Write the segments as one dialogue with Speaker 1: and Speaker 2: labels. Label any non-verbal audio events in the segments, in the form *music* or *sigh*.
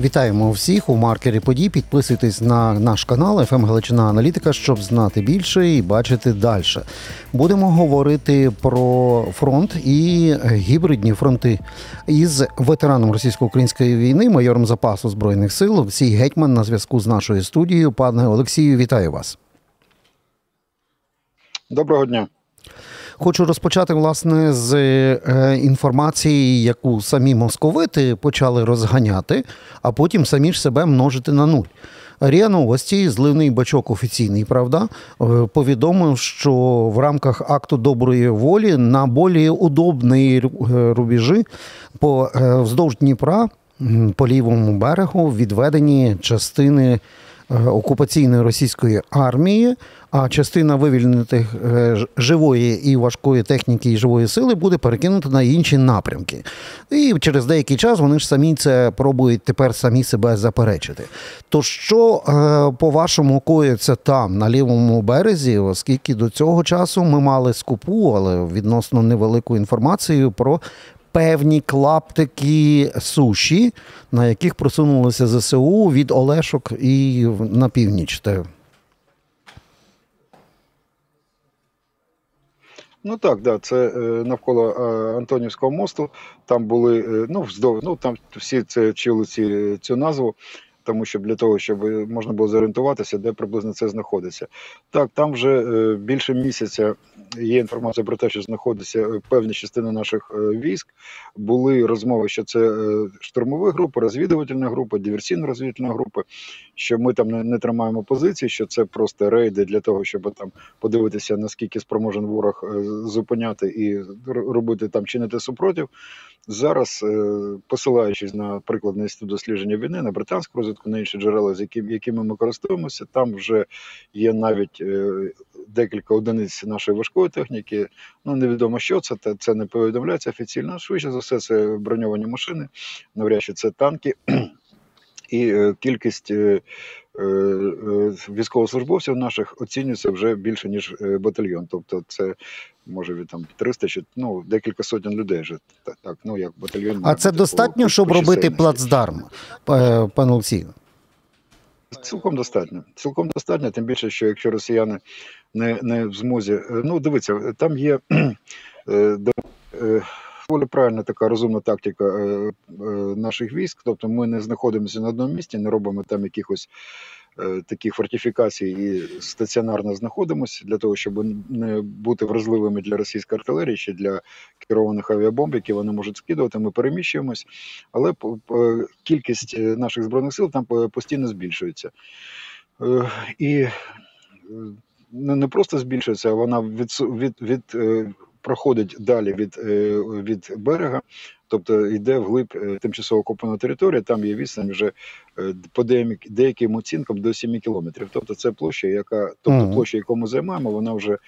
Speaker 1: Вітаємо всіх у маркері подій. Підписуйтесь на наш канал «ФМ Галичина Аналітика, щоб знати більше і бачити далі. Будемо говорити про фронт і гібридні фронти із ветераном російсько-української війни, майором запасу збройних сил Олексій Гетьман на зв'язку з нашою студією. Пане Олексію, вітаю вас.
Speaker 2: Доброго дня.
Speaker 1: Хочу розпочати власне з е, інформації, яку самі московити почали розганяти, а потім самі ж себе множити на нуль. Ріа Новості, зливний бачок офіційний, правда, е, повідомив, що в рамках акту доброї волі на болі удобні ру- рубежі по е, вздовж Дніпра по лівому берегу відведені частини е, окупаційної російської армії, а частина вивільнених е, живої і важкої техніки і живої сили буде перекинута на інші напрямки. І через деякий час вони ж самі це пробують тепер самі себе заперечити. То що, е, по-вашому, коїться там, на лівому березі, оскільки до цього часу ми мали скупу, але відносно невелику інформацію про певні клаптики суші, на яких просунулися ЗСУ від Олешок і на північ.
Speaker 2: Ну так, да, це е, навколо е, Антонівського мосту. Там були, е, ну, вздовж, ну там всі це чули ці, цю назву, тому що для того, щоб можна було зорієнтуватися, де приблизно це знаходиться. Так, там вже е, більше місяця є інформація про те, що знаходиться е, певні частини наших е, військ. Були розмови, що це е, штурмові групи, розвідувальні групи, диверсійно-розвідувальні групи, що ми там не, тримаємо позиції, що це просто рейди для того, щоб там подивитися, наскільки спроможен ворог е, зупиняти і робити там чинити супротив. Зараз, е, посилаючись на приклад на інститут дослідження війни, на британську розвідку, на інші джерела, з якими, якими ми користуємося, там вже є навіть е, декілька одиниць нашої важкої техніки. Ну невідомо, що це, та це не повідомляється офіційно. Швидше за все, це броньовані машини, навряд чи це танки. *clears throat* І е, кількість е, військовослужбовців наших оцінюється вже більше ніж е, батальйон. Тобто, це може від там 300 чи ну декілька сотень людей. Вже так, ну як батальйон.
Speaker 1: А це достатньо,
Speaker 2: по-
Speaker 1: щоб
Speaker 2: по
Speaker 1: робити плацдарм, е, пане Олексію?
Speaker 2: Цілком достатньо. Цілком достатньо, тим більше, що якщо росіяни не, не в змозі. е, Ну, дивіться, там є е, е, доволі правильна така розумна тактика е, е, наших військ. Тобто ми не знаходимося на одному місці, не робимо там якихось е, таких фортифікацій і стаціонарно знаходимося для того, щоб не бути вразливими для російської артилерії чи для керованих авіабомб, які вони можуть скидувати. Ми переміщуємось, але по- кількість е, наших збройних сил там постійно збільшується. Е, І е, не просто збільшується, а вона від, від, від, е, проходить далі від, е, від берега, тобто йде вглиб е, тимчасово окупованої території, там є відстань вже е, по деяким, оцінкам до 7 кілометрів. Тобто це площа, яка, тобто площа, яку ми займаємо, вона вже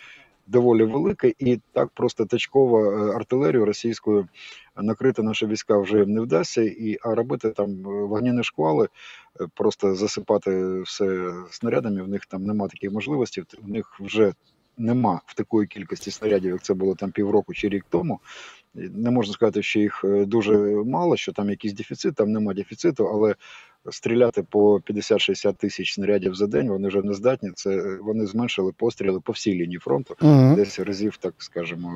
Speaker 2: доволі велика, і так просто тачкова артилерію російською накрити наші війська вже не вдасться, і а робити там вогняні шквали, просто засипати все снарядами. В них там нема таких можливостей. В них вже нема в такої кількості снарядів, як це було там півроку чи рік тому. Не можна сказати, що їх е, дуже мало, що там якийсь дефіцит, там нема дефіциту, але стріляти по 50-60 тисяч снарядів за день вони вже не здатні. Це е, вони зменшили постріли по всій лінії фронту,
Speaker 1: Угу.
Speaker 2: десь разів, так скажемо,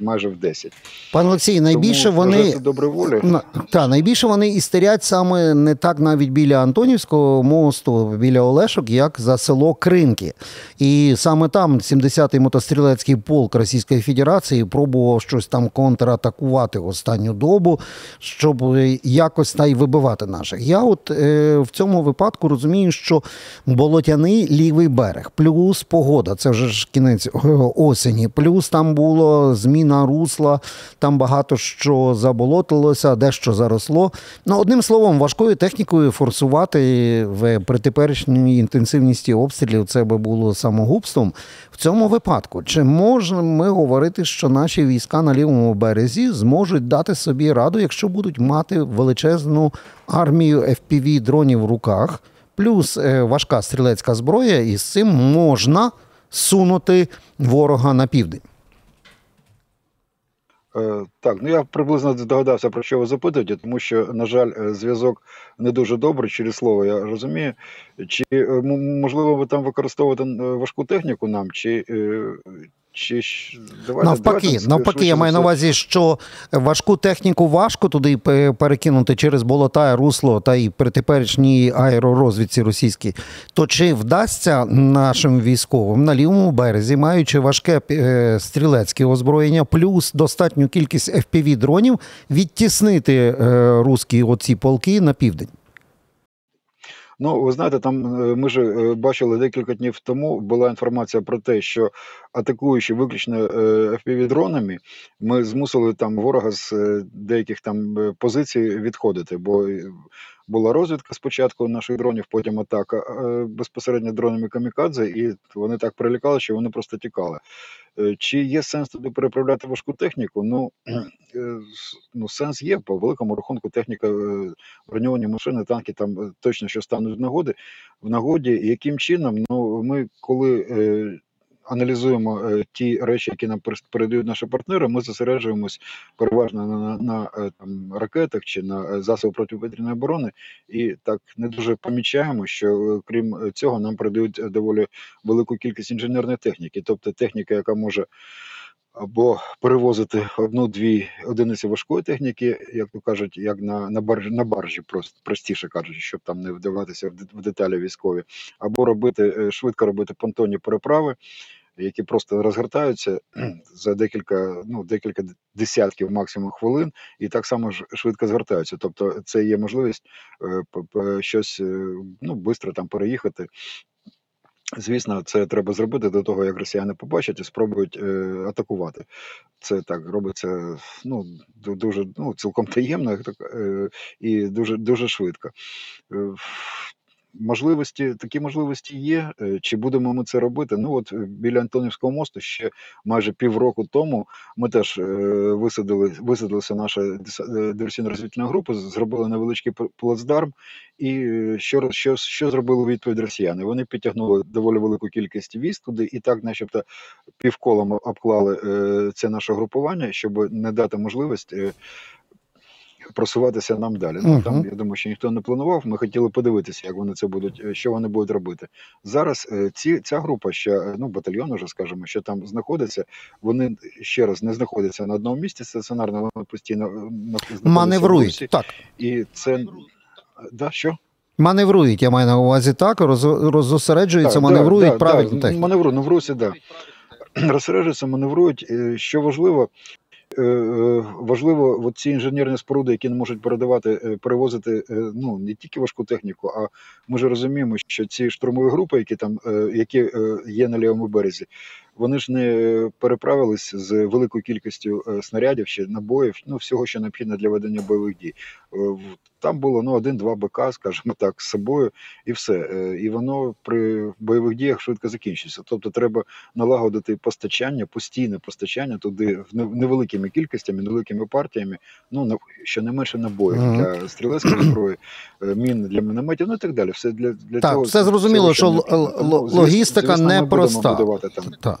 Speaker 2: в- майже в 10.
Speaker 1: Пане Олексій, найбільше
Speaker 2: Тому
Speaker 1: вони
Speaker 2: вважати доброї волі.
Speaker 1: На- Та найбільше вони істерять саме не так навіть біля Антонівського мосту, біля Олешок, як за село Кринки. І саме там 70-й мотострілецький полк Російської Федерації пробував щось там контратакувати останню добу, щоб якось та й вибивати наших. Я от в цьому випадку розумію, що болотяний лівий берег, плюс погода, це вже ж кінець е, осені, плюс там було зміна русла, там багато що заболотилося, дещо заросло. Ну, одним словом, важкою технікою форсувати в при теперішній інтенсивності обстрілів це би було самогубством. В цьому випадку, чи можемо ми говорити, що наші війська на лівому березі зможуть дати собі раду, якщо будуть мати величезну армію fpv дронів в руках, плюс е, важка стрілецька зброя, і з цим можна сунути ворога на південь?
Speaker 2: Е, Так, ну я приблизно здогадався, про що ви запитуєте, тому що, на жаль, е, зв'язок не дуже добрий через слово, я розумію. Чи можливо ви там використовуєте е, важку техніку нам, чи, чи давайте,
Speaker 1: Навпаки,
Speaker 2: давайте
Speaker 1: навпаки,
Speaker 2: швидше
Speaker 1: я маю на увазі, що важку техніку важко туди перекинути через болота, русло та й при теперішній аеророзвідці російській. То чи вдасться нашим військовим на лівому березі, маючи важке е, стрілецьке озброєння, плюс достатню кількість fpv дронів, відтіснити е, русські оці полки на південь?
Speaker 2: Ну, ви знаєте, там е, ми ж е, бачили декілька днів тому була інформація про те, що атакуючи виключно е, FPV-дронами, ми змусили там ворога з деяких там позицій відходити, бо була розвідка спочатку наших дронів, потім атака е, безпосередньо дронами камікадзе, і вони так прилякали, що вони просто тікали. Е, Чи є сенс туди переправляти важку техніку? Ну, е, ну сенс є по великому рахунку. Техніка, броньовані машини, танки там точно що стануть в нагоди. В нагоді, яким чином? Ну ми коли аналізуємо е, ті речі, які нам передають наші партнери, ми зосереджуємось переважно на, на, на е, там ракетах чи на засобах засоби протиповітряної оборони, і так не дуже помічаємо, що е, крім е, цього нам передають е, доволі велику кількість інженерної техніки, тобто техніка, яка може або перевозити одну-дві одиниці важкої техніки, як то кажуть, як на, на баржі, на баржі, просто простіше кажучи, щоб там не вдаватися в, деталі військові, або робити е, швидко робити понтонні переправи, які просто розгортаються *clears throat* за декілька, ну декілька десятків максимум хвилин, і так само ж швидко згортаються. Тобто, це є можливість е, щось е, ну швидко там переїхати. Звісно, це треба зробити до того, як росіяни побачать і спробують е, атакувати. Це так робиться ну дуже ну цілком таємно, так, е, і дуже дуже швидко. Е, Можливості, такі можливості є. Е, Чи будемо ми це робити? Ну от е, біля Антонівського мосту ще майже півроку тому ми теж е, висадили, висадилася наша е, диверсійно-розвідувальна група, зробили невеличкий плацдарм. І що, що, що зробили відповідь росіяни? Вони підтягнули доволі велику кількість військ туди, і так, начебто, півколом обклали це наше групування, щоб не дати можливість. Просуватися нам далі. Ну там я думаю, що ніхто не планував. Ми хотіли подивитися, як вони це будуть, е, що вони будуть робити. Зараз е, ці ця група, ще е, ну батальйон, уже скажімо, що там знаходиться. Вони ще раз не знаходяться на одному місці стаціонарно, вони постійно
Speaker 1: Маневрують. Так.
Speaker 2: І це да, що?
Speaker 1: Маневрують, я маю на увазі так, роз- роззосереджуються, маневрують
Speaker 2: да,
Speaker 1: правильно
Speaker 2: да, маневру, ну в русі, да. *clears throat* Розсереджуються, маневрують. Що важливо, важливо, от ці інженерні споруди, які не можуть передавати, е, перевозити е, ну не тільки важку техніку, а ми ж розуміємо, що ці штурмові групи, які там е, які е, є на лівому березі, вони ж не переправились з великою кількістю е, снарядів чи набоїв, ну всього, що необхідно для ведення бойових дій. Е, Там було ну один-два БК, скажімо *laughs* так, з собою, і все. Е, І воно при бойових діях швидко закінчується. Тобто треба налагодити постачання, постійне постачання туди невеликими кількостями, невеликими партіями, ну на щонайменше набоїв
Speaker 1: Мгм.
Speaker 2: для стрілецької зброї, мін для мінометів, ну і так далі. Все для, для
Speaker 1: Так,
Speaker 2: цього
Speaker 1: все зрозуміло, що логістика
Speaker 2: ми будемо будувати там.
Speaker 1: Так.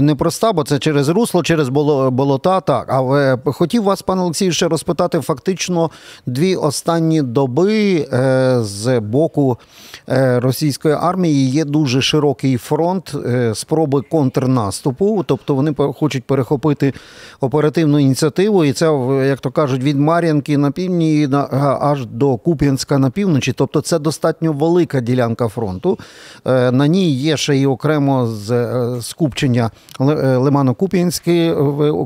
Speaker 1: Непроста, бо це через русло, через болота. Так. Але хотів вас, пане Олексію, ще розпитати фактично дві останні доби е, з боку е, російської армії є дуже широкий фронт е, спроби контрнаступу. Тобто вони хочуть перехопити оперативну ініціативу, і це, як то кажуть, від Мар'янки на півдні аж до Куп'янська на півночі. Тобто це достатньо велика ділянка фронту. Е, На ній є ще й окремо з е, скупчення Л- е, Лимано-Куп'янський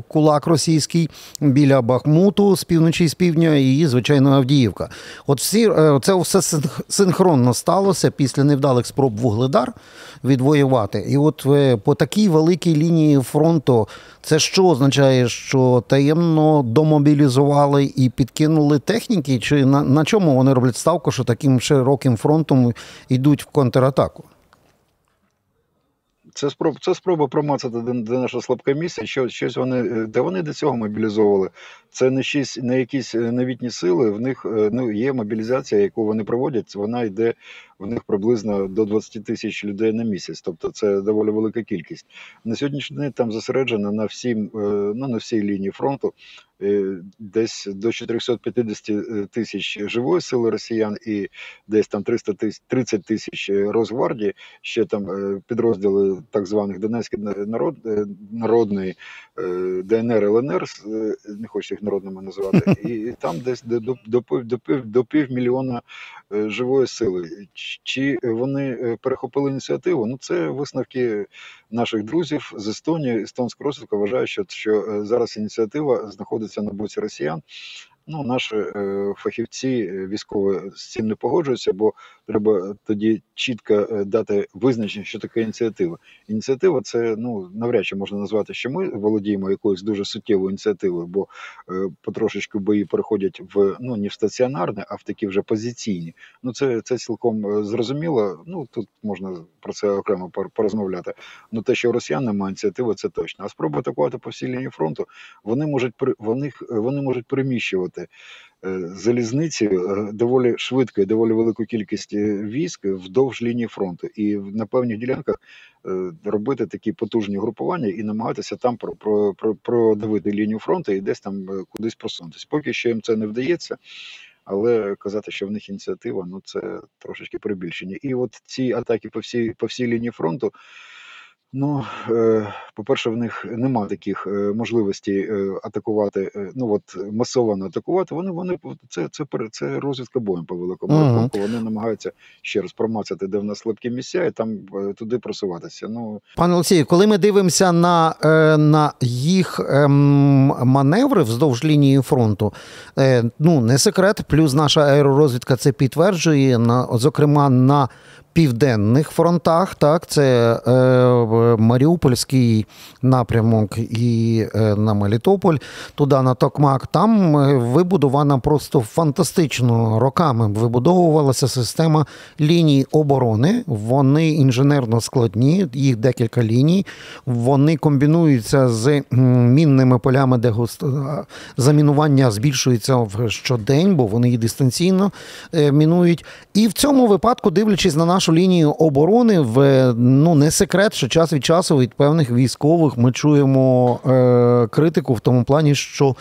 Speaker 1: кулак російський біля Бахмуту з півночі з півдня, і, звичайно, Авдіївка. От всі е, це все синх- синхронно сталося після невдалих спроб вугледар відвоювати. І от е, по такій великій лінії фронту це що означає, що таємно домобілізували і підкинули техніки? Чи на, на чому вони роблять ставку, що таким широким фронтом йдуть в контратаку?
Speaker 2: Це спроба, це спроба промацати, де, де наша слабке місце. Що, щось вони, е, де вони до цього мобілізовували. Це не щось, не якісь е, новітні сили. В них е, ну, є мобілізація, яку вони проводять. Вона йде в них приблизно до 20 тисяч людей на місяць. Тобто це доволі велика кількість. На сьогоднішній день там зосереджено на всім, е, ну на всій лінії фронту Е, десь до 450 е, тисяч живої сили росіян і десь там 300 тисяч 30 тисяч Росгвардії, ще там підрозділи так званих Донецької народ, народної ДНР ЛНР, не хочу їх народними називати, *laughs* і там десь до до, до, до, пів, до півмільйона живої сили. Чи вони перехопили ініціативу? Ну це висновки наших друзів з Естонії. Естонська розвідка вважає, що, зараз ініціатива знаходиться на боці росіян. Ну, наші е, фахівці е, військові з цим не погоджуються, бо треба тоді чітко е, дати визначення, що таке ініціатива. Ініціатива це ну навряд чи можна назвати, що ми володіємо якоюсь дуже суттєвою ініціативою, бо е, потрошечку бої переходять в ну не в стаціонарне, а в такі вже позиційні. Ну це це цілком е, зрозуміло. Ну тут можна про це окремо порозмовляти. Ну те, що росіян немає ініціативи, це точно. А спроба атакувати по всій лінії фронту, вони можуть вони, вони можуть переміщувати. Е, залізниці е, доволі швидко і доволі велику кількість е, військ вдовж лінії фронту, і на певних ділянках робити такі потужні групування і намагатися там продавити лінію фронту і десь там кудись просунутися. Поки що їм це не вдається. Але казати, що в них ініціатива, ну це трошечки перебільшення. І от ці атаки по всій по всій лінії фронту. Ну, е, по-перше, в них нема таких е, можливостей е, атакувати, ну от масово атакувати. Вони вони це це це розвідка боєм по великому uh -huh. рахунку. Вони намагаються ще раз промацати, де в нас слабкі місця, і там туди просуватися. Ну
Speaker 1: пане Олексію, коли ми дивимося на на їх ем, маневри вздовж лінії фронту, ну не секрет, плюс наша аеророзвідка це підтверджує на зокрема на південних фронтах. Так, це е, Маріупольський напрямок і е, на Мелітополь, туди на Токмак. Там е, вибудована просто фантастично роками вибудовувалася система ліній оборони. Вони інженерно складні, їх декілька ліній. Вони комбінуються з мінними полями, де замінування збільшується в щодень, бо вони їх дистанційно е, мінують. І в цьому випадку, дивлячись на нашу лінію оборони, в ну не секрет, що час від часу від певних військових ми чуємо е, критику в тому плані, що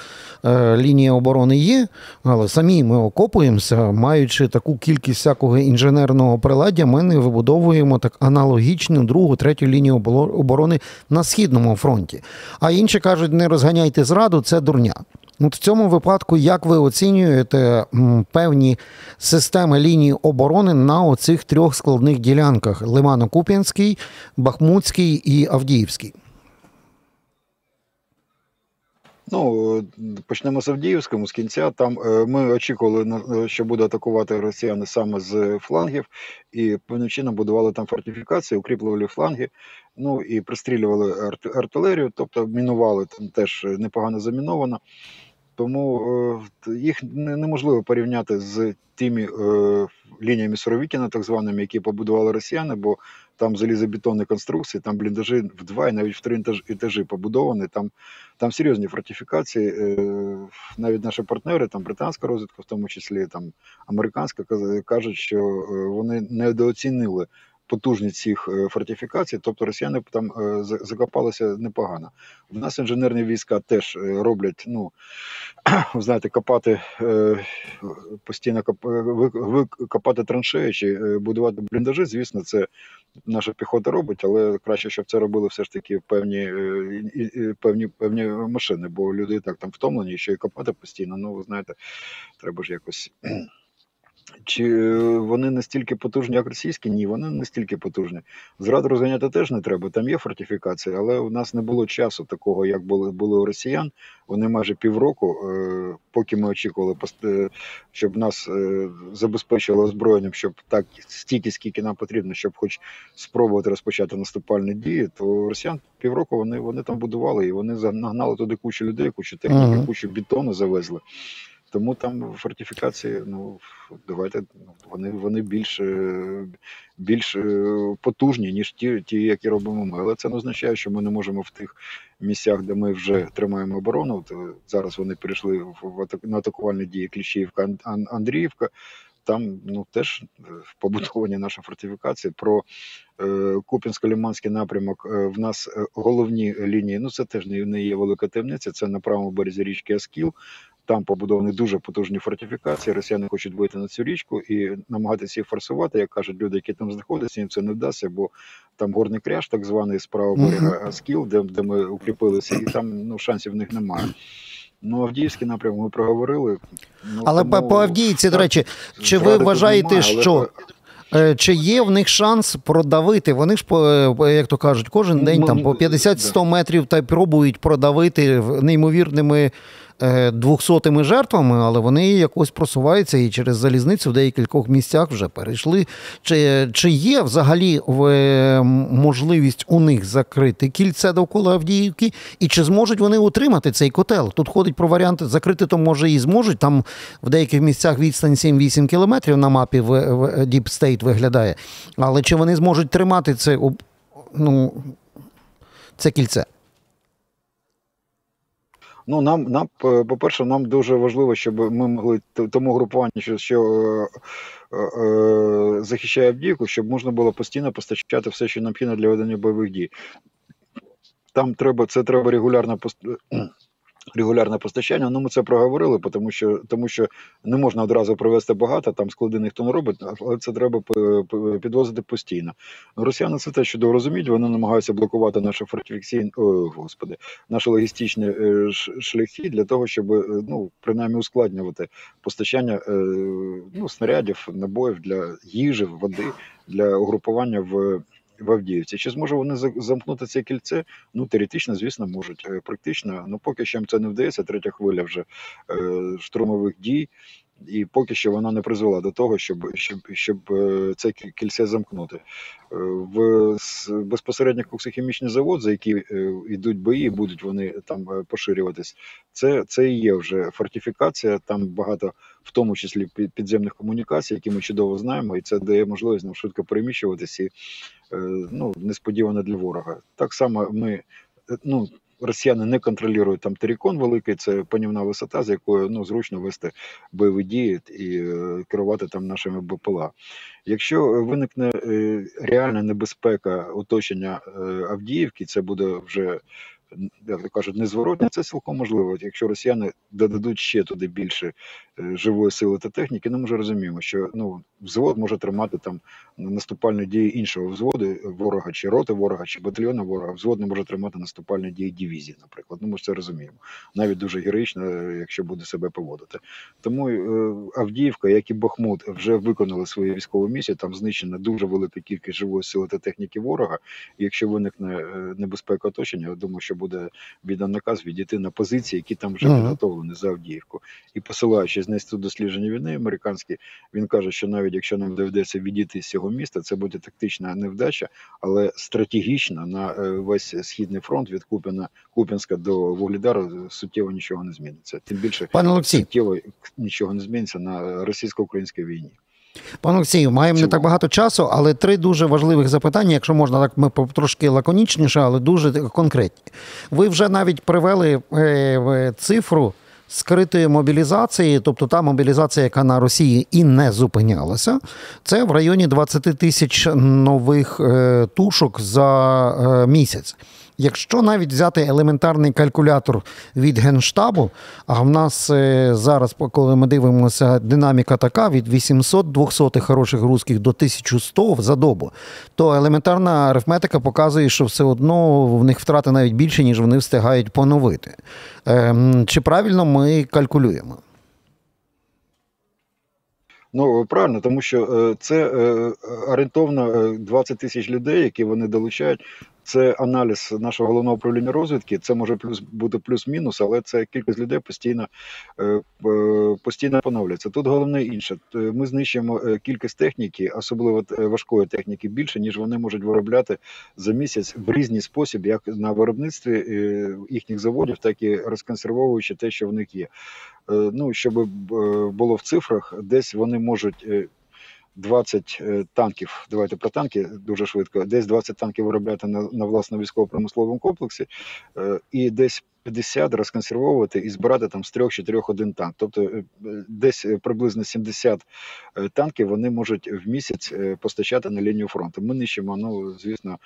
Speaker 1: е, лінія оборони є, але самі ми окопуємося, маючи таку кількість всякого інженерного приладдя, ми не вибудовуємо так аналогічну другу, третю лінію оборони на східному фронті. А інші кажуть, не розганяйте зраду, це дурня. От В цьому випадку, як ви оцінюєте певні системи лінії оборони на оцих трьох складних ділянках: Лимано-Куп'янський, Бахмутський і Авдіївський?
Speaker 2: Ну, почнемо з Авдіївському, з кінця. Там е, ми очікували, е, що буде атакувати росіяни саме з флангів, і певним чином будували там фортифікації, укріплювали фланги, ну і пристрілювали артилерію, тобто мінували там теж непогано заміновано. Тому е, їх неможливо порівняти з тими е, лініями Суровікіна, так званими, які побудували росіяни, бо там залізобетонні конструкції, там бліндажі в два і навіть в три етажі побудовані. Там там серйозні фортифікації. Е, навіть наші партнери, там британська розвідка, в тому числі там американська, кажуть, що вони недооцінили потужність цих е, фортифікацій, тобто росіяни там е, закопалися непогано. В нас інженерні війська теж е, роблять, ну *clears throat* знаєте, копати постійно копати траншеї чи будувати бліндажі. Звісно, це наша піхота робить, але краще, щоб це робили все ж таки певні певні певні машини, бо люди і так там втомлені, що і копати постійно. Ну ви знаєте, треба ж якось. Чи е, вони настільки потужні, як російські? Ні, вони не настільки потужні. Зраду розганяти теж не треба. Там є фортифікації, але у нас не було часу такого, як були були у росіян. Вони майже півроку, е, поки ми очікували, е, щоб нас забезпечили озброєнням, щоб так стільки, скільки нам потрібно, щоб хоч спробувати розпочати наступальні дії, то росіян півроку вони вони там будували і вони нагнали туди кучу людей, кучу техніки, ага. кучу бетону завезли. Тому там фортифікації, ну давайте ну, вони вони більш більш е, потужні, ніж ті, ті, які робимо ми. Але це не означає, що ми не можемо в тих місцях, де ми вже тримаємо оборону. То зараз вони перейшли в на атакувальні дії Кліщіївка, Андріївка. там ну теж е, побудовані наші фортифікації. Про е, Куп'янсько-Ліманський напрямок е, в нас е, головні лінії. Ну це теж не, не є велика таємниця. Це на правому березі річки Аскіл. Там побудовані дуже потужні фортифікації. Росіяни хочуть вийти на цю річку і намагатися їх форсувати. Як кажуть люди, які там знаходяться, їм це не вдасться, бо там горний кряж, так званий з правого берега Аскіл, де, де ми укріпилися, і там ну шансів в них немає. Ну, Авдіївський напрямок ми проговорили. Ну,
Speaker 1: Але
Speaker 2: тому,
Speaker 1: по, Авдіївці, до речі, чи ви вважаєте,
Speaker 2: немає,
Speaker 1: що
Speaker 2: по-
Speaker 1: е, чи є в них шанс продавити? Вони ж по по- як то кажуть, кожен день
Speaker 2: Ну,
Speaker 1: там по 50-100 метрів та пробують продавити неймовірними. Е, Двохсотими жертвами, але вони якось просуваються і через залізницю в деякількох місцях вже перейшли. Чи, чи є взагалі е, можливість у них закрити кільце довкола Авдіївки, і чи зможуть вони утримати цей котел? Тут ходить про варіанти закрити, то може і зможуть. Там в деяких місцях відстань 7-8 кілометрів на мапі в, в Deep виглядає. Але чи вони зможуть тримати це, ну, це кільце?
Speaker 2: Ну нам нам е, по-перше, нам дуже важливо, щоб ми могли тому групуванню, що, що е, е, е, захищає Авдіївку, щоб можна було постійно постачати все, що необхідно для ведення бойових дій. Там треба це треба регулярно пост- регулярне постачання. Ну ми це проговорили, тому що тому що не можна одразу привезти багато, там склади ніхто не робить, але це треба підвозити постійно. Росіяни це те, чудово розуміють, вони намагаються блокувати наші фортифікаційні, о, господи, наші логістичні е, шляхи для того, щоб е, ну принаймні ускладнювати постачання е, ну, снарядів, набоїв для їжі, води для угрупування в. В Авдіївці. Чи зможе вони за- замкнути це кільце? Ну, теоретично, звісно, можуть. Е, Практично, ну поки що їм це не вдається, третя хвиля вже е, штурмових дій, і поки що вона не призвела до того, щоб, щоб, щоб е, це кільце замкнути. Е, В безпосередньо коксохімічний завод, за який е, йдуть бої, будуть вони там поширюватись. Це, це і є вже фортифікація. Там багато, в тому числі пі- підземних комунікацій, які ми чудово знаємо, і це дає можливість нам швидко переміщуватися і ну, несподівано для ворога. Так само ми ну. Росіяни не контролюють там Терікон великий, це панівна висота, з якою ну зручно вести бойові дії і е, керувати там нашими БПЛА. Якщо виникне е, реальна небезпека оточення е, Авдіївки, це буде вже як то кажуть, незворотне, це цілком можливо. Якщо росіяни додадуть ще туди більше е, живої сили та техніки, ну ми вже розуміємо, що ну взвод може тримати там наступальні дії іншого взводу ворога, чи роти ворога, чи батальйону ворога. Взвод не може тримати наступальні дії дивізії, наприклад. Ну ми ж це розуміємо. Навіть дуже героїчно, е, якщо буде себе поводити. Тому е, Авдіївка, як і Бахмут, вже виконали свою військову місію. Там знищена дуже велика кількість живої сили та техніки ворога. Якщо виникне небезпека оточення, я думаю, що буде віддан наказ відійти на позиції, які там вже підготовлені за Авдіївку. І посилаючись на інститут дослідження війни американський, він каже, що навіть якщо нам доведеться відійти з цього міста, це буде тактична невдача, але стратегічно на е, весь східний фронт від Куп'яна Куп'янська до Вугледару суттєво нічого не зміниться. Тим більше
Speaker 1: Пане Олексій,
Speaker 2: суттєво нічого не зміниться на російсько-українській війні.
Speaker 1: Пане Олексію, маємо не так багато часу, але три дуже важливих запитання, якщо можна, так ми трошки лаконічніше, але дуже конкретні. Ви вже навіть привели е, в цифру скритої мобілізації, тобто та мобілізація, яка на Росії і не зупинялася, це в районі 20 тисяч нових е, тушок за е, місяць. Якщо навіть взяти елементарний калькулятор від Генштабу, а в нас е, зараз, коли ми дивимося, динаміка така від 800 200 хороших русських до 1100 за добу, то елементарна арифметика показує, що все одно в них втрати навіть більше, ніж вони встигають поновити. Ем, Чи правильно ми калькулюємо?
Speaker 2: Ну правильно, тому що е, це е, орієнтовно е, 20 тисяч людей, які вони долучають. Це аналіз нашого головного управління розвідки. Це може плюс бути плюс-мінус, але це кількість людей постійно е, е, постійно поновлюється. Тут головне інше. Ми знищуємо е, кількість техніки, особливо е, важкої техніки, більше ніж вони можуть виробляти за місяць в різний спосіб, як на виробництві е, їхніх заводів, так і розконсервовуючи те, що в них є. Е, Ну щоб е, було в цифрах, десь вони можуть. Е, 20 е, танків, давайте про танки дуже швидко. Десь 20 танків виробляти на, на власному військово-промисловому комплексі, е, і десь 50 розконсервовувати і збирати там з трьох-чотирьох один танк. Тобто е, е, десь е, приблизно 70 танків вони можуть в місяць постачати на лінію фронту. Ми нищимо, ну звісно,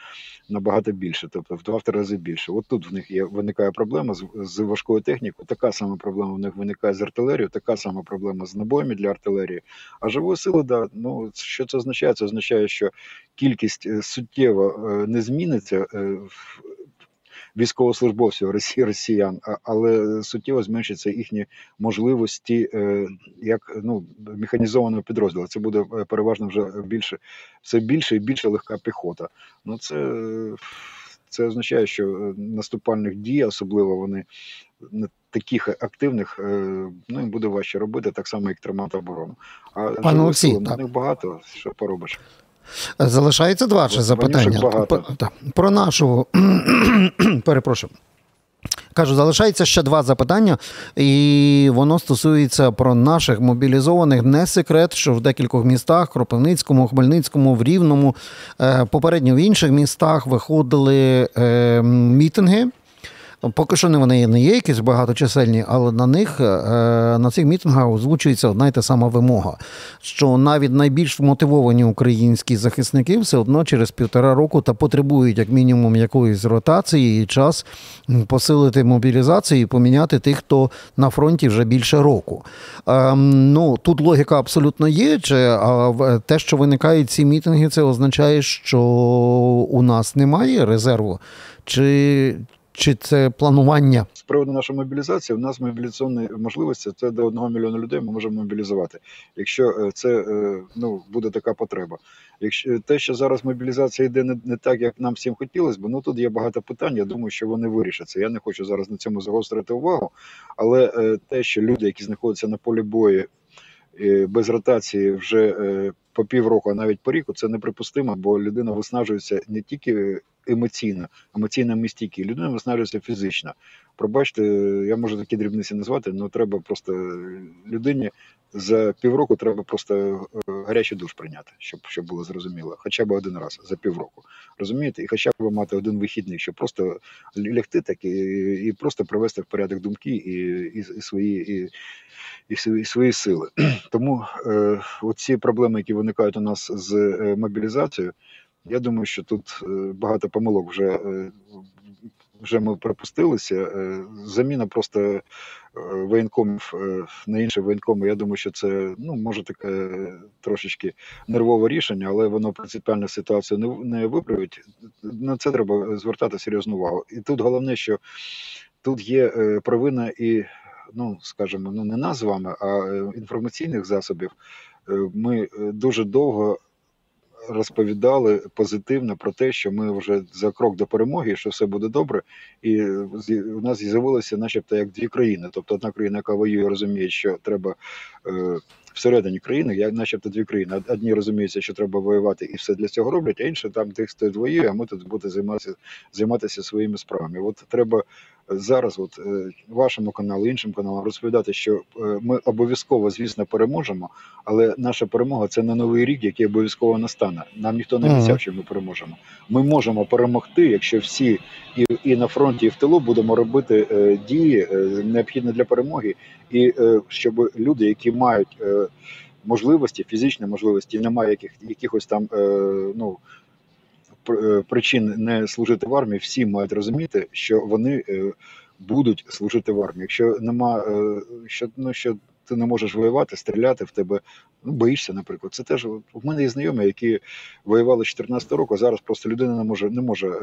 Speaker 2: набагато більше, тобто в два-три рази більше. От тут в них є виникає проблема з, з важкою технікою. Така сама проблема в них виникає з артилерією, така сама проблема з набоями для артилерії. А живої сили, да, ну що це означає? Це означає, що кількість суттєво не зміниться військовослужбовців Росіян, але суттєво зменшиться їхні можливості е, як ну механізованого підрозділу. Це буде е, переважно вже більше все більше і більше легка піхота. Ну це це означає, що наступальних дій, особливо вони не таких активних, е, ну їм буде важче робити, так само як тримати оборону. А
Speaker 1: Пане Олексій,
Speaker 2: так. них багато що поробиш.
Speaker 1: Залишається два ще запитання. Про, нашу *clears throat* перепрошую. Кажу, залишається ще два запитання, і воно стосується про наших мобілізованих. Не секрет, що в декількох містах Кропивницькому, Хмельницькому, в Рівному, е, попередньо в інших містах виходили е, мітинги. Поки що вони не є якісь багаточисельні, але на них е, на цих мітингах озвучується одна й та сама вимога, що навіть найбільш мотивовані українські захисники все одно через півтора року та потребують як мінімум якоїсь ротації і час посилити мобілізацію і поміняти тих, хто на фронті вже більше року. Ем, ну тут логіка абсолютно є. Чи те, що виникають ці мітинги, це означає, що у нас немає резерву. Чи чи це планування?
Speaker 2: З приводу нашої мобілізації, у нас мобілізаційні можливості це до одного мільйона людей ми можемо мобілізувати, якщо е, це е, ну буде така потреба. Якщо те, що зараз мобілізація йде не, не так, як нам всім хотілося б, ну тут є багато питань. Я думаю, що вони вирішаться. Я не хочу зараз на цьому загострити увагу, але е, те, що люди, які знаходяться на полі бою без ротації вже по півроку, а навіть по ріку, це неприпустимо, бо людина виснажується не тільки емоційно, емоційно містійкі, людина виснажується фізично. Пробачте, я можу такі дрібниці назвати, але треба просто людині за півроку треба просто е, гарячий душ прийняти, щоб щоб було зрозуміло, хоча б один раз за півроку. Розумієте, і хоча б мати один вихідний, щоб просто лягти так і і просто привести в порядок думки і і, і свої і, і свої, свої сили. *clears throat* Тому е, оці проблеми, які виникають у нас з е, мобілізацією, я думаю, що тут е, багато помилок вже е, вже ми припустилися. Е, заміна просто воєнкомів на інші воєнкоми. Я думаю, що це ну може таке трошечки нервове рішення, але воно принципіальну ситуацію не не виправить. На це треба звертати серйозну увагу. І тут головне, що тут є провина і. Ну, скажімо, ну не нас з вами, а інформаційних засобів. Ми дуже довго розповідали позитивно про те, що ми вже за крок до перемоги, що все буде добре, і у нас з'явилося, начебто, як дві країни. Тобто одна країна, яка воює, розуміє, що треба. Е, всередині країни, як начебто дві країни. Одні розуміються, що треба воювати, і все для цього роблять, а інші там тих, хто воює, а ми тут буде займатися займатися своїми справами. От треба зараз, от е, вашому каналу, іншим каналам, розповідати, що е, ми обов'язково, звісно, переможемо, але наша перемога це не новий рік, який обов'язково настане. Нам ніхто не обіцяв, що ми переможемо. Ми можемо перемогти, якщо всі і і на фронті, і в тилу будемо робити е, дії е, необхідні для перемоги, і е, щоб люди, які мають е, можливості, фізичні можливості, немає яких якихось там е, ну. Е, причин не служити в армії, всі мають розуміти, що вони е, будуть служити в армії. Якщо нема е, що ну що ти не можеш воювати, стріляти в тебе, ну боїшся, наприклад. Це теж у мене є знайомі, які воювали з 14 року. Зараз просто людина не може не може е,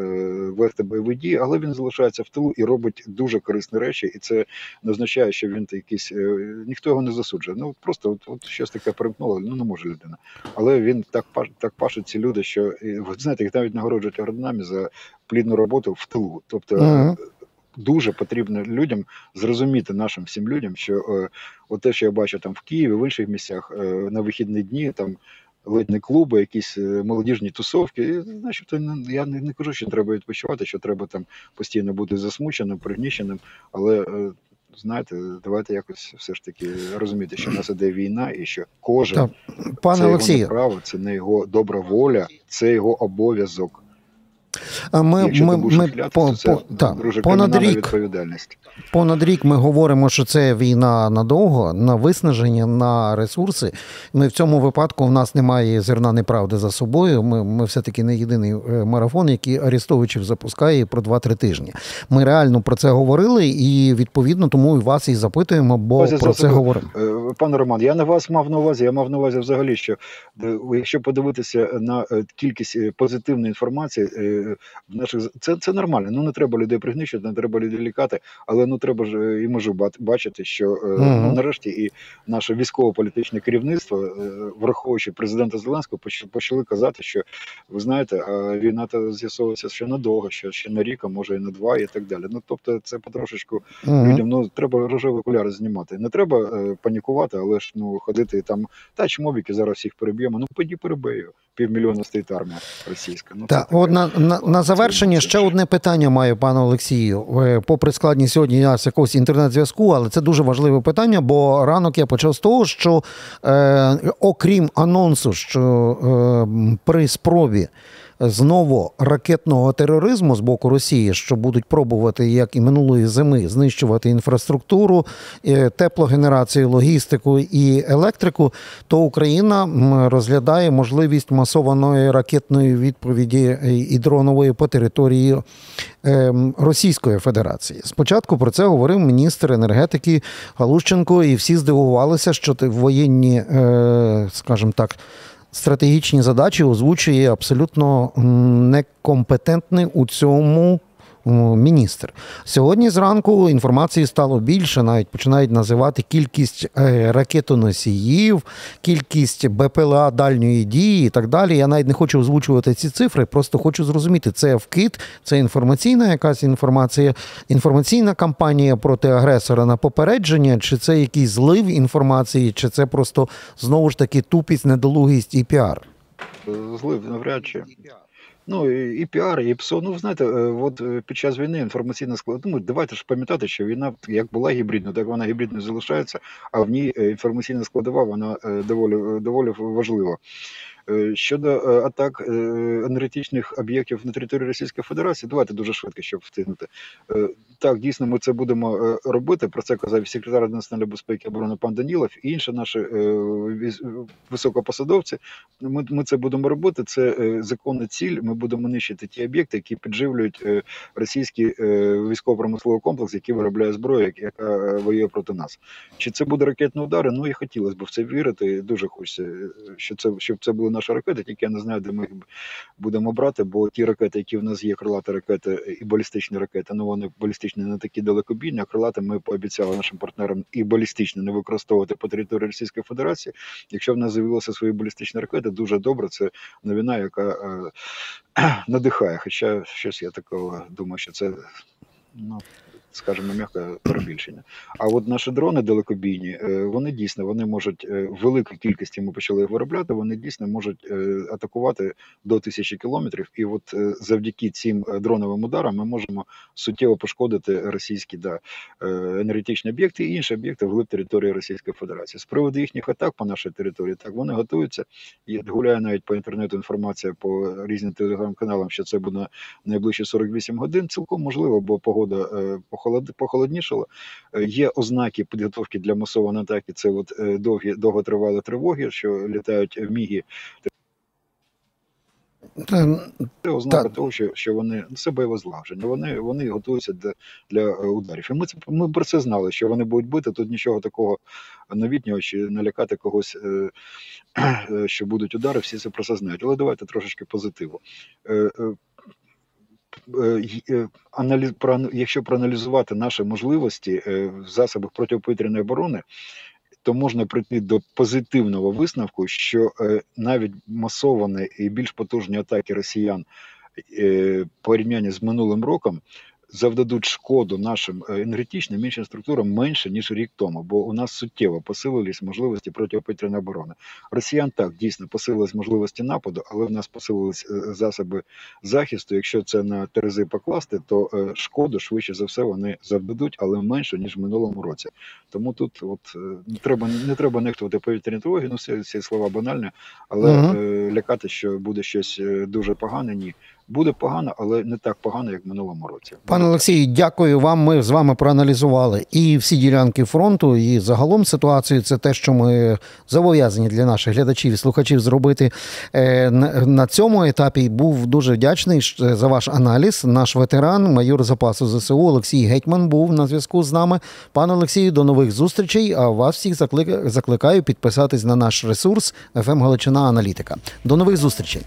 Speaker 2: вести бойові дії, але він залишається в тилу і робить дуже корисні речі, і це не означає, що він якийсь е, ніхто його не засуджує. Ну просто от, от щось таке перемкнуло, ну не може людина. Але він так так пашуть ці люди, що ви знаєте, їх навіть нагороджують орденами за плідну роботу в тилу. Тобто. Uh-huh дуже потрібно людям зрозуміти нашим всім людям, що е, от те, що я бачу там в Києві, в інших місцях е, на вихідні дні там. Ледь не клуби, якісь е, молодіжні тусовки. Значить, я не, не кажу, що треба відпочивати, що треба там постійно бути засмученим, пригніщеним. Але е, знаєте, давайте якось все ж таки розуміти, що в нас іде війна, і що кожен
Speaker 1: так, пане
Speaker 2: це
Speaker 1: Олексію.
Speaker 2: його право, це не його добра воля, це його обов'язок.
Speaker 1: А Ми,
Speaker 2: Якщо
Speaker 1: ми, ми
Speaker 2: ухилятися,
Speaker 1: по,
Speaker 2: це
Speaker 1: по, та, понад рік
Speaker 2: відповідальність.
Speaker 1: Понад рік ми говоримо, що це війна надовго, на виснаження, на ресурси. Ми в цьому випадку в нас немає зерна неправди за собою. Ми, ми все-таки не єдиний е, марафон, який Арестовичів запускає про 2-3 тижні. Ми реально про це говорили, і відповідно тому і вас і запитуємо, бо
Speaker 2: Ось
Speaker 1: про це
Speaker 2: зрозумів.
Speaker 1: говоримо.
Speaker 2: Е, Пане Роман, я на вас мав на увазі. Я мав на увазі взагалі, що е, якщо подивитися на кількість позитивної інформації, в наших це, це нормально. Ну не треба людей пригнічувати, не треба людей лікати, але ну треба ж е, і можу бат- бачити, що е, ну, нарешті і наше військово-політичне керівництво, е, враховуючи президента Зеленського, поч- почали казати, що ви знаєте, війна то з'ясовується ще надовго, що ще на рік, а може і на два, і так далі. Ну тобто, це потрошечку людям ну треба рожеві окуляри знімати. Не треба панікувати, але ж ну ходити там. Та чмобіки зараз всіх переб'ємо. Ну поді перебий його. Півмільйона стоїть армія російська. Ну
Speaker 1: Так,
Speaker 2: таке.
Speaker 1: На, на, завершення ще одне питання маю, пане Олексію. Е, Попри складність сьогодні я з якогось інтернет-зв'язку, але це дуже важливе питання, бо ранок я почав з того, що е, окрім анонсу, що е, при спробі знову ракетного тероризму з боку Росії, що будуть пробувати, як і минулої зими, знищувати інфраструктуру, е, теплогенерацію, логістику і електрику, то Україна розглядає можливість масованої ракетної відповіді е, і дронової по території ем, Російської Федерації. Спочатку про це говорив міністр енергетики Галущенко, і всі здивувалися, що воєнні, е, скажімо так, стратегічні задачі озвучує абсолютно некомпетентний у цьому міністр. Сьогодні зранку інформації стало більше, навіть починають називати кількість е, ракетоносіїв, кількість БПЛА дальньої дії і так далі. Я навіть не хочу озвучувати ці цифри, просто хочу зрозуміти, це вкид, це інформаційна якась інформація, інформаційна кампанія проти агресора на попередження, чи це якийсь злив інформації, чи це просто знову ж таки тупість, недолугість і піар.
Speaker 2: Злив навряд чи. Ну і, і піар, ІПСО. Ну знаєте, е, от е, під час війни інформаційна склад. Ну, давайте ж пам'ятати, що війна як була гібридною, так вона гібридною залишається, а в ній е, інформаційна складова вона доволі доволі важлива. Е, Щодо е, атак енергетичних об'єктів на території Російської Федерації, давайте дуже швидко, щоб встигнути. Е, Так, дійсно, ми це будемо робити. Про це казав секретар національної безпеки і оборони пан Данілов і інші наші високопосадовці. Ми, ми це будемо робити. Це законна ціль. Ми будемо нищити ті об'єкти, які підживлюють російський е, військово-промисловий комплекс, який виробляє зброю, яка воює проти нас. Чи це буде ракетні удари? Ну і хотілося б в це вірити. Дуже хочеться, що це щоб це були наші ракети. Тільки я не знаю, де ми їх будемо брати, бо ті ракети, які в нас є, крилаті ракети і балістичні ракети, ну вони балістичні не такі далекобійні, а крилати ми пообіцяли нашим партнерам і балістичні не використовувати по території Російської Федерації. Якщо в нас з'явилися свої балістичні ракети, дуже добре. Це новина, яка е, надихає. Хоча щось я такого думаю, що це ну. Скажімо, м'яке перебільшення. А от наші дрони далекобійні, е, вони дійсно вони можуть е, в великій кількості ми почали їх виробляти. Вони дійсно можуть е, атакувати до тисячі кілометрів. І от завдяки цим дроновим ударам ми можемо суттєво пошкодити російські да, енергетичні об'єкти і інші об'єкти вглиб території Російської Федерації. З приводу їхніх атак по нашій території, так вони готуються. І гуляє навіть по інтернету інформація по різним телеграм-каналам, що це буде найближчі 48 годин. Цілком можливо, бо погода е, похолод- похолоднішала. Е, Є ознаки підготовки для масованої атаки. Це от е, довгі довготривалі тривоги, що літають міги. Це ознака
Speaker 1: Так.
Speaker 2: того, що, що вони це бойове злагодження. Вони вони готуються для, для ударів. І ми це ми про це знали, що вони будуть бити. Тут нічого такого новітнього, чи налякати когось, е, *clears throat* е, що будуть удари, всі це про це знають. Але давайте трошечки позитиву. Якщо проаналізувати наші можливості е, в засобах протиповітряної оборони, то можна прийти до позитивного висновку, що е, навіть масовані і більш потужні атаки росіян порівняння з минулим роком завдадуть шкоду нашим е, енергетичним іншим структурам менше ніж рік тому, бо у нас суттєво посилились можливості протиповітряної оборони. Росіян так дійсно посилились можливості нападу, але в нас посилились е, засоби захисту. Якщо це на терези покласти, то е, шкоду швидше за все вони завдадуть, але менше ніж в минулому році. Тому тут от не треба не треба нехтувати повітряні тривоги. Ну всі ці слова банальні, але е, лякати, що буде щось дуже погане, ні. Буде погано, але не так погано, як в минулому році.
Speaker 1: Пане Олексію, дякую вам. Ми з вами проаналізували і всі ділянки фронту, і загалом ситуацію. Це те, що ми зобов'язані для наших глядачів і слухачів зробити Е, на- цьому етапі. Був дуже вдячний за ваш аналіз. Наш ветеран, майор запасу ЗСУ Олексій Гетьман був на зв'язку з нами. Пане Олексію, до нових зустрічей. А вас всіх заклик- закликаю підписатись на наш ресурс «ФМ Галичина Аналітика. До нових зустрічей.